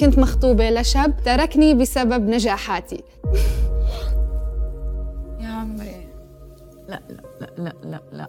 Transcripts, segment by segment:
كنت مخطوبة لشاب تركني بسبب نجاحاتي. يا عمري. لا لا لا لا لا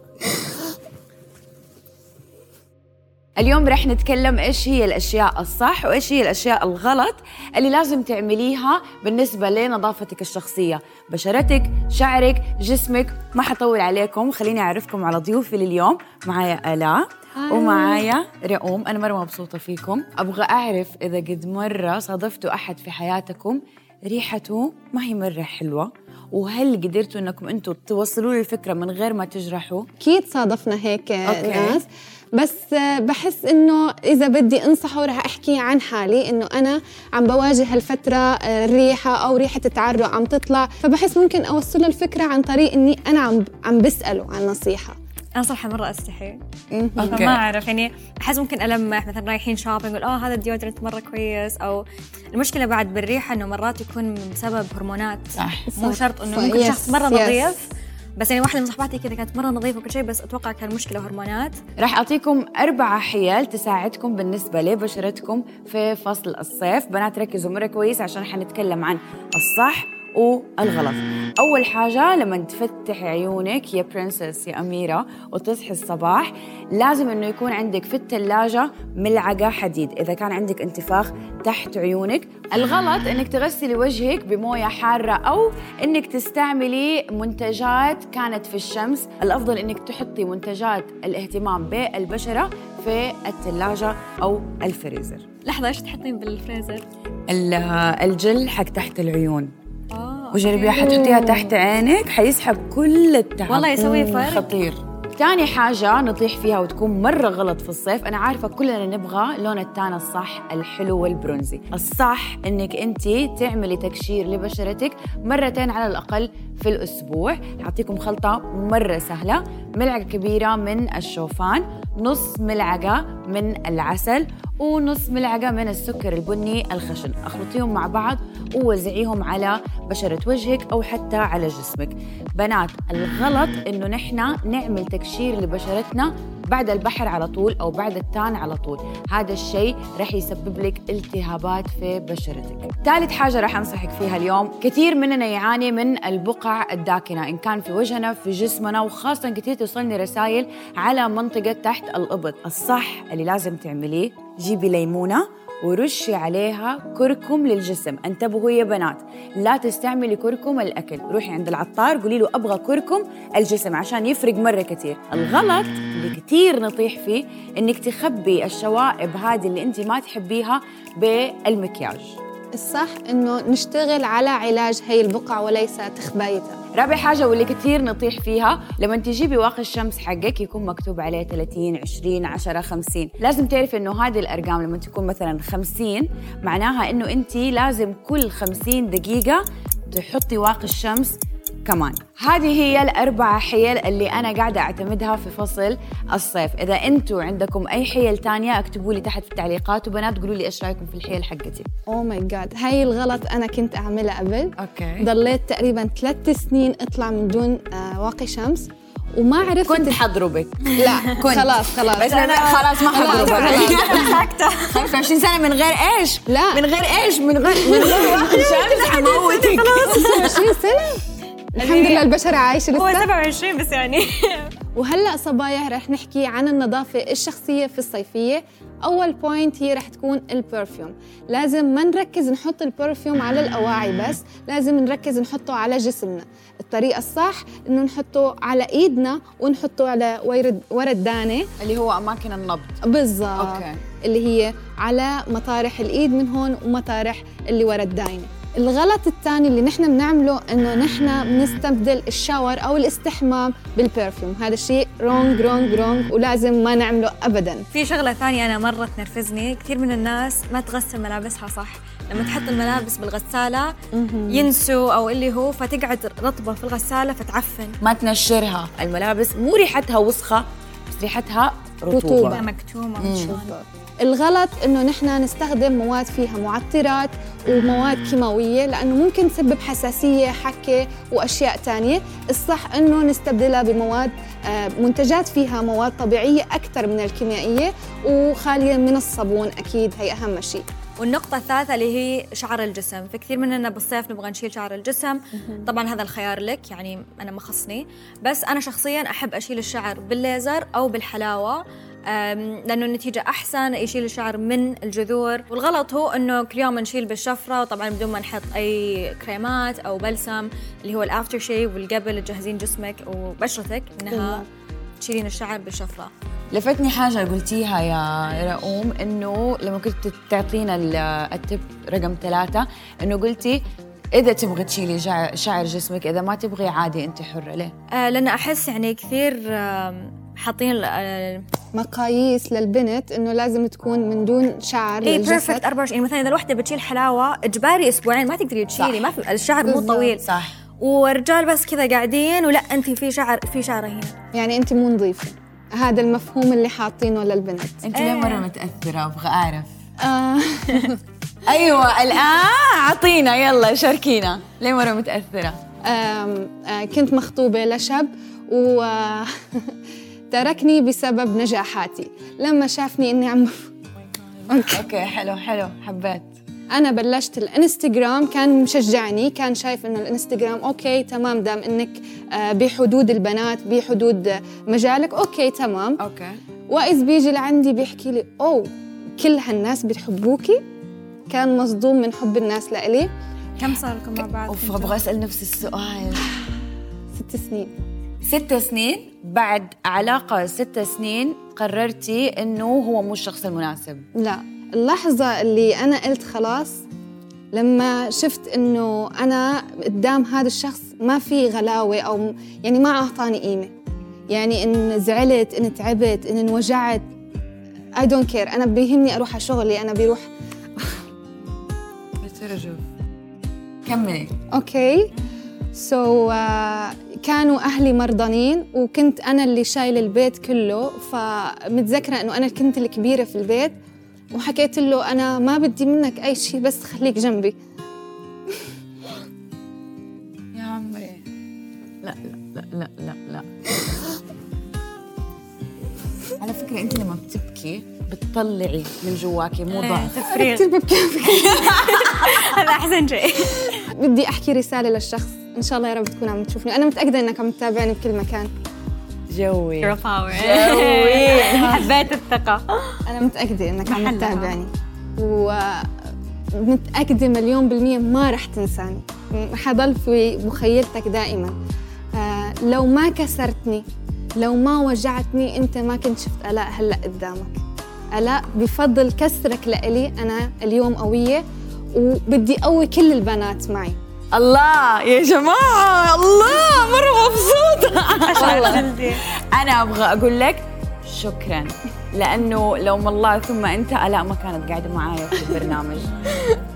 اليوم رح نتكلم إيش هي الأشياء الصح وإيش هي الأشياء الغلط اللي لازم تعمليها بالنسبة لنظافتك الشخصية. بشرتك شعرك جسمك. ما حطول عليكم خليني أعرفكم على ضيوفي لليوم. معايا آلاء. ومعايا رؤوم أنا مرة مبسوطة فيكم. أبغى أعرف إذا قد مرة صادفتوا أحد في حياتكم ريحته ما هي مرة حلوة وهل قدرتوا إنكم أنتم توصلوا له الفكرة من غير ما تجرحوا؟ أكيد صادفنا هيك أوكي. ناس. بس بحس إنه إذا بدي أنصحه رح أحكي عن حالي إنه أنا عم بواجه هالفترة الريحة أو ريحة التعرق عم تطلع. فبحس ممكن أوصل له الفكرة عن طريق إني أنا عم عم بسأله عن نصيحة. أنا صراحة مرة أستحي. فما أعرف يعني أحس ممكن ألمح مثلا رايحين shopping أقول آه هذا ال deodorant مرة كويس أو المشكلة بعد بالريحة إنه مرات يكون بسبب هرمونات صح مو. شرط إنه صح. ممكن. شخص مرة yes. نظيف بس يعني واحدة من صحباتي كذا كانت مرة نظيفة وكل شيء بس أتوقع كان مشكلة هرمونات راح أعطيكم أربعة حيل تساعدكم بالنسبة لبشرتكم في فصل الصيف بنات ركزوا مرة كويس عشان حنتكلم عن الصح والغلط أول حاجة لما تفتحي عيونك يا برنسس يا أميرة وتصحي الصباح لازم أنه يكون عندك في الثلاجة ملعقة حديد. إذا كان عندك انتفاخ تحت عيونك الغلط أنك تغسلي وجهك بموية حارة أو أنك تستعملي منتجات كانت في الشمس. الأفضل أنك تحطي منتجات الاهتمام بالبشرة في الثلاجة أو الفريزر. لحظة إيش تحطين بالفريزر؟ ال- الجل حق تحت العيون. وجربيها حتحطيها تحت عينك حيسحب كل التعب. والله يسوي فرق. خطير. تاني حاجة نطيح فيها وتكون مرة غلط في الصيف أنا عارفة كلنا نبغى لون التان الصح الحلو والبرونزي. الصح إنك أنت تعملي تقشير لبشرتك مرتين على الأقل في الأسبوع. أعطيكم خلطة مرة سهلة. ملعقة كبيرة من الشوفان نص ملعقة من العسل ونص ملعقة من السكر البني الخشن. أخلطيهم مع بعض ووزعيهم على بشرة وجهك أو حتى على جسمك. بنات الغلط إنه نحن نعمل تقشير لبشرتنا بعد البحر على طول أو بعد التان على طول. هذا الشيء رح يسبب لك التهابات في بشرتك. ثالث حاجة رح أنصحك فيها اليوم كثير مننا يعاني من البقع الداكنة إن كان في وجهنا في جسمنا وخاصة كثير توصلني رسائل على منطقة تحت الإبط. الصح اللي لازم تعمليه جيبي ليمونة ورشي عليها كركم للجسم. انتبهوا يا بنات لا تستعملي كركم الأكل. روحي عند العطار قولي له أبغى كركم الجسم عشان يفرق مرة كثير الغلط اللي كثير نطيح فيه إنك تخبي الشوائب هذه اللي انت ما تحبيها بالمكياج. الصح إنه نشتغل على علاج هي البقع وليس تخبايتها. رابع حاجة واللي كثير نطيح فيها لما تجيبي واقي الشمس حقك يكون مكتوب عليه 30 20 10 50 لازم تعرفي إنه هذه الأرقام لما تكون مثلا 50 معناها إنه انت لازم كل 50 دقيقة تحطي واقي الشمس كمان هذه هي الأربع حيل اللي أنا قاعدة أعتمدها في فصل الصيف. إذا أنتوا عندكم أي حيل تانية اكتبوا لي تحت في التعليقات وبنات قولوا لي إيش رأيكم في الحيل حقتي. oh my God هاي الغلط أنا كنت أعملها قبل. okay. ضليت تقريبا ثلاث سنين أطلع من دون آه واقي شمس وما عرفت كنت حضربك. لا كنت. خلاص خلاص. بس أنا خلاص. ما حضربك. ساكته 25 سنة من غير إيش؟ لا. من غير إيش؟ من غير من غير واقي شمس. حموتك 26 سنة. الحمد لله البشرة عايشة هو لسه 27 بس يعني. وهلأ صبايا رح نحكي عن النظافة الشخصية في الصيفية. أول point هي رح تكون ال perfume لازم ما نركز نحط ال perfume على الأواعي بس لازم نركز نحطه على جسمنا. الطريقة الصح إنه نحطه على إيدنا ونحطه على ورد ورا الدينة اللي هو أماكن النبض. بالضبط. okay. اللي هي على مطارح الإيد من هون ومطارح اللي ورا الدينة. الغلط الثاني اللي نحن بنعمله إنه نحن بنستبدل ال shower أو الاستحمام بال perfume هذا الشيء wrong wrong wrong ولازم ما نعمله ابدا. في شغلة ثانية أنا مرة تنرفزني. كثير من الناس ما تغسل ملابسها صح. لما تحط الملابس بالغسالة ينسوا أو اللي هو فتقعد رطبة في الغسالة فتعفن. ما تنشرها. الملابس مو ريحتها وسخة بس ريحتها رطوبة, رطوبة. مكتومة الغلط إنه نحن نستخدم مواد فيها معطرات ومواد كيماوية لأنه ممكن تسبب حساسية حكة وأشياء تانية. الصح إنه نستبدلها بمواد آه، منتجات فيها مواد طبيعية أكثر من الكيميائية وخالية من الصابون أكيد. هي أهم شيء. والنقطة الثالثة اللي هي شعر الجسم. فكثير مننا بالصيف نبغى نشيل شعر الجسم. طبعا هذا الخيار لك يعني أنا ما خصني بس أنا شخصيا أحب أشيل الشعر بالليزر أو بالحلاوة لأنه النتيجة أحسن يشيل الشعر من الجذور. والغلط هو إنه كل يوم نشيل بالشفرة وطبعا بدون ما نحط أي كريمات أو بلسم اللي هو ال after shave والقبل تجهزين جسمك وبشرتك انها. تشيلين الشعر بالشفرة لفتني حاجة قلتيها يا رؤوم إنه لما كنت تعطينا ال- ال tip رقم ثلاثة إنه قلتي إذا تبغي تشيلي شعر جسمك إذا ما تبغي عادي أنت حرة ليه؟ آه لأن أحس يعني كثير آم، حاطين آه، مقاييس للبنت إنه لازم تكون من دون شعر اي perfect 24 يعني مثلا إذا الوحدة بتشيل حلاوة إجباري أسبوعين ما تقدري تشيلي. ما في الشعر مو. طويل صح ورجال بس كذا قاعدين ولا أنت في شعر في شعره هنا. يعني أنت مو نظيفة. هذا المفهوم اللي حاطينه للبنت. أنت ليه مرة متأثرة؟ أبغى أعرف. آه. أيوة الآن أعطينا يلا شاركينا. ليه مرة متأثرة؟ آم، آه كنت مخطوبة لشاب و تركني بسبب نجاحاتي. لما شافني إني عم أوكي حلو حلو حبيت. أنا بلشت الإنستغرام كان مشجعني كان شايف إنه الإنستغرام okay تمام دام إنك آه، بحدود البنات بحدود مجالك okay تمام. Okay. وإذ بيجي لعندي بيحكي لي أوه كل هالناس بتحبوكي؟ كان مصدوم من حب الناس لإلي. كم صار لكم مع بعض؟ أوف أبغى أسأل نفس السؤال. ست سنين. ست سنين. بعد علاقة ست سنين قررتي إنه هو مو الشخص المناسب. لا. اللحظة اللي أنا قلت خلاص لما شفت إنه أنا قدام هذا الشخص ما في غلاوة أو يعني ما أعطاني قيمة. يعني إن زعلت إن تعبت إن انوجعت I don't care. أنا بيهمني أروح على شغلي أنا بيروح. بترجف كملي. Okay. So so, uh, كانوا أهلي مرضانين وكنت أنا اللي شايل البيت كله فمتذكرة إنه أنا كنت الكبيرة في البيت. وحكيت له أنا ما بدي منك أي شيء بس خليك جنبي. يا عمري لا لا لا لا لا. لا على فكرة أنت لما بتبكي بتطلعي من جواكي مو ضعف. تفريغ. كثير ببكي. هذا أحسن شيء. بدي أحكي رسالة للشخص. إن شاء الله يا رب تكون عم تشوفني. أنا متأكدة إنك عم تتابعني بكل مكان. جوي. باور جوي. حبيت الثقة. أنا متأكدة إنك عم. تتابعني. ومتأكدة مليون بالمية ما رح تنساني. حضل في مخيلتك دائما. آه، لو ما كسرتني لو ما وجعتني أنت ما كنت شفت آلاء هلأ قدامك. آلاء بفضل كسرك لإلي. أنا اليوم قوية وبدي أقوي كل البنات معي. الله يا جماعة الله مرة مبسوطة. أنا أبغى أقول لك شكرا لأنه لو ما الله ثم أنت ألاء ما كانت قاعدة معايا في البرنامج.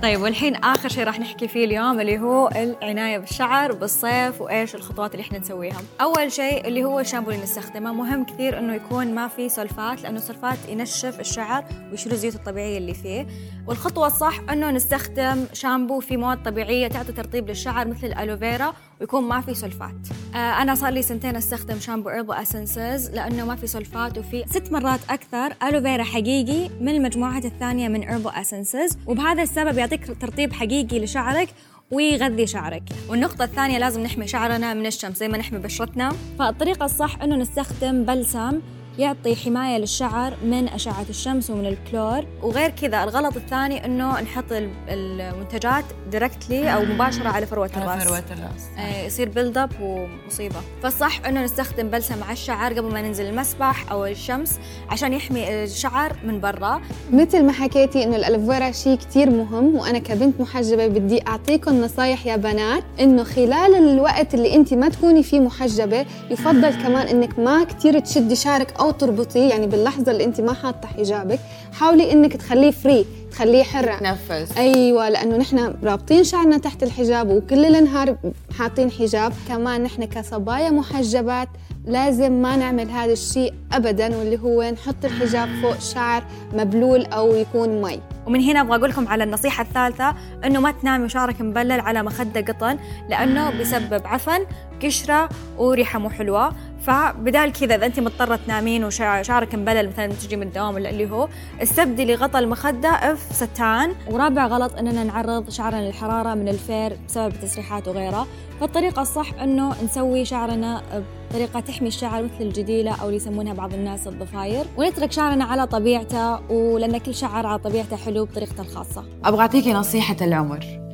طيب والحين آخر شيء راح نحكي فيه اليوم اللي هو العناية بالشعر بالصيف وإيش الخطوات اللي إحنا نسويها. أول شيء اللي هو الشامبو اللي نستخدمه. مهم كثير إنه يكون ما فيه سلفات لأنه السلفات ينشف الشعر ويشيل الزيوت الطبيعية اللي فيه. والخطوة الصح إنه نستخدم شامبو فيه مواد طبيعية تعطي ترطيب للشعر مثل الألوفيرا ويكون ما فيه سلفات آه أنا صار لي سنتين أستخدم شامبو Herbal Essences لأنه ما فيه سلفات وفي ست مرات أكثر ألوفيرا حقيقي من المجموعات الثانية من Herbal Essences وبهذا السبب يعطيك ترطيب حقيقي لشعرك ويغذي شعرك. والنقطة الثانية لازم نحمي شعرنا من الشمس زي ما نحمي بشرتنا. فالطريقة الصح إنه نستخدم بلسم يعطي حماية للشعر من أشعة الشمس ومن الكلور. وغير كذا الغلط الثاني إنه نحط ال- المنتجات directly أو مباشرة على فروة على الرأس. فروة الرأس. آه، يصير build up ومصيبة. فالصح إنه نستخدم بلسم على الشعر قبل ما ننزل المسبح أو الشمس عشان يحمي الشعر من برا. مثل ما حكيتي إنه الألوفيرا شيء كتير مهم وأنا كبنت محجبة بدي أعطيكم نصايح يا بنات إنه خلال الوقت اللي انت ما تكوني فيه محجبة يفضل كمان إنك ما كتير تشدي شعرك أو تربطيه يعني باللحظة اللي أنت ما حاطة حجابك حاولي إنك تخليه free تخليه حر. نفس. أيوه لأنه نحن رابطين شعرنا تحت الحجاب وكل النهار حاطين حجاب. كمان نحن كصبايا محجبات لازم ما نعمل هذا الشيء ابدا واللي هو نحط الحجاب فوق شعر مبلول أو يكون مي. ومن هنا أبغى أقول لكم على النصيحة الثالثة إنه ما تنامي وشعرك مبلل على مخدة قطن لأنه بيسبب عفن قشرة وريحة مو حلوة. فبدال كذا إذا انت مضطرة تنامين وشعرك مبلل مثلا تجي من الدوام ولا اللي هو استبدلي غطى المخدة of satin. ورابع غلط إننا نعرض شعرنا للحرارة من الفير بسبب التسريحات وغيرها. فالطريقة الصح إنه نسوي شعرنا بطريقة تحمي الشعر مثل الجديلة أو اللي يسمونها بعض الناس الضفاير. ونترك شعرنا على طبيعته ولأن كل شعر على طبيعته حلو بطريقته الخاصة. أبغى اعطيكي نصيحة العمر.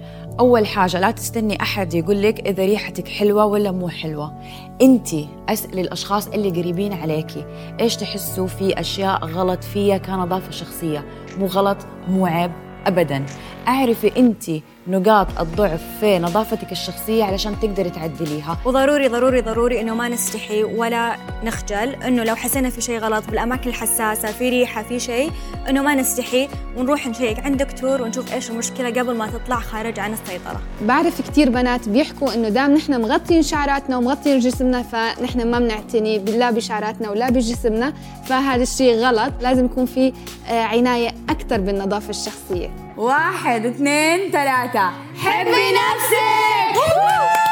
أول حاجة لا تستني أحد يقول لك إذا ريحتك حلوة ولا مو حلوة. أنت أسألي الأشخاص اللي قريبين عليكي. إيش تحسوا في أشياء غلط فيا كنظافة شخصية؟ مو غلط مو عيب أبدا. أعرفي أنت نقاط الضعف في نظافتك الشخصية علشان تقدري تعدليها. وضروري ضروري ضروري إنه ما نستحي ولا نخجل إنه لو حسينا في شيء غلط بالأماكن الحساسة في ريحة في شيء إنه ما نستحي ونروح نشيك عند دكتور ونشوف إيش المشكلة قبل ما تطلع خارج عن السيطرة. بعرف كثير بنات بيحكوا إنه دام نحن مغطين شعراتنا ومغطين جسمنا فنحن ما بنعتني لا بشعراتنا ولا بجسمنا فهذا الشيء غلط. لازم يكون في آه، عناية أكثر بالنظافة الشخصية. واحد اثنين ثلاثة. حبي نفسك.